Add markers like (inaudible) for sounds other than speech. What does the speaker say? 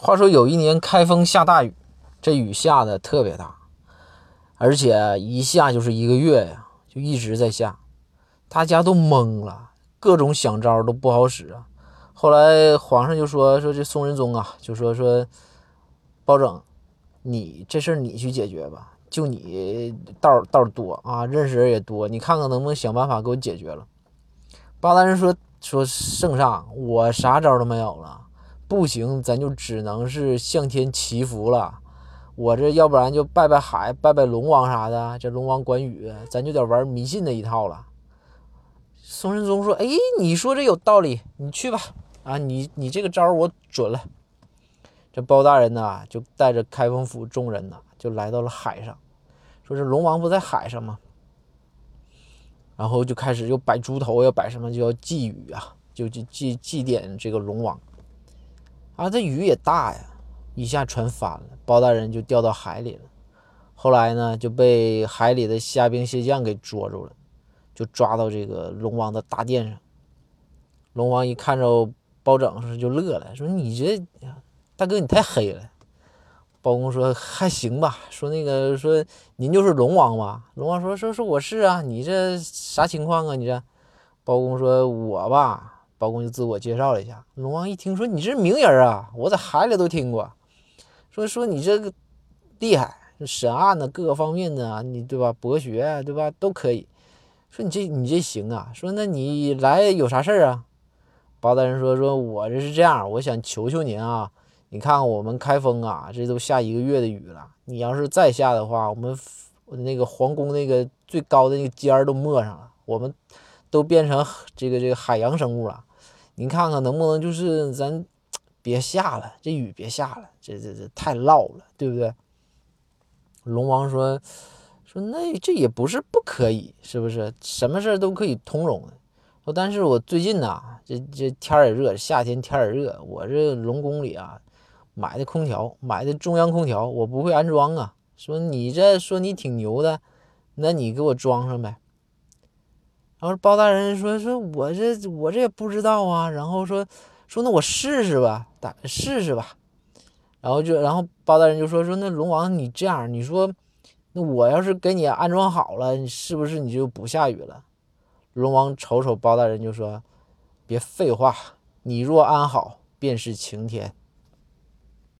话说有一年开封下大雨，这雨下的特别大，而且一下就是一个月呀，就一直在下，大家都懵了，各种想招都不好使啊。后来皇上就说说这宋仁宗啊，就说说包拯，你这事儿你去解决吧，就你道道多啊，认识人也多，你看看能不能想办法给我解决了。八大人说说圣上，我啥招都没有了。不行，咱就只能是向天祈福了。我这要不然就拜拜海，拜拜龙王啥的。这龙王管雨，咱就得玩迷信那一套了。宋仁宗说：“哎，你说这有道理，你去吧。啊，你你这个招我准了。”这包大人呢，就带着开封府众人呢，就来到了海上。说这龙王不在海上吗？然后就开始又摆猪头，要摆什么，就要祭雨啊，就祭祭祭奠这个龙王。啊，这雨也大呀，一下船翻了，包大人就掉到海里了。后来呢，就被海里的虾兵蟹将给捉住了，就抓到这个龙王的大殿上。龙王一看着包拯，是就乐了，说：“你这大哥，你太黑了。”包公说：“还行吧。”说那个说您就是龙王吧？龙王说：“说说我是啊，你这啥情况啊？你这？”包公说：“我吧。”包公就自我介绍了一下，龙王一听说你这是名人啊，我在海里都听过，说说你这个厉害，审案的各个方面的，你对吧？博学对吧？都可以。说你这你这行啊？说那你来有啥事儿啊？包大人说说我这是这样，我想求求您啊，你看看我们开封啊，这都下一个月的雨了，你要是再下的话，我们那个皇宫那个最高的那个尖儿都没上了，我们都变成这个这个海洋生物了。您看看能不能就是咱 (tsk) 别下了，这雨别下了，这这这太涝了，对不对？龙王说说那这也不是不可以，是不是？什么事儿都可以通融。说但是我最近呐，这这天也热，夏天天也热，我这龙宫里啊买的空调，买的中央空调，我不会安装啊。说你这说你挺牛的，那你给我装上呗。然后包大人说：“说我这我这也不知道啊。”然后说：“说那我试试吧，打试试吧。”然后就然后包大人就说：“说那龙王你这样，你说那我要是给你安装好了，是不是你就不下雨了？”龙王瞅瞅包大人就说：“别废话，你若安好，便是晴天。”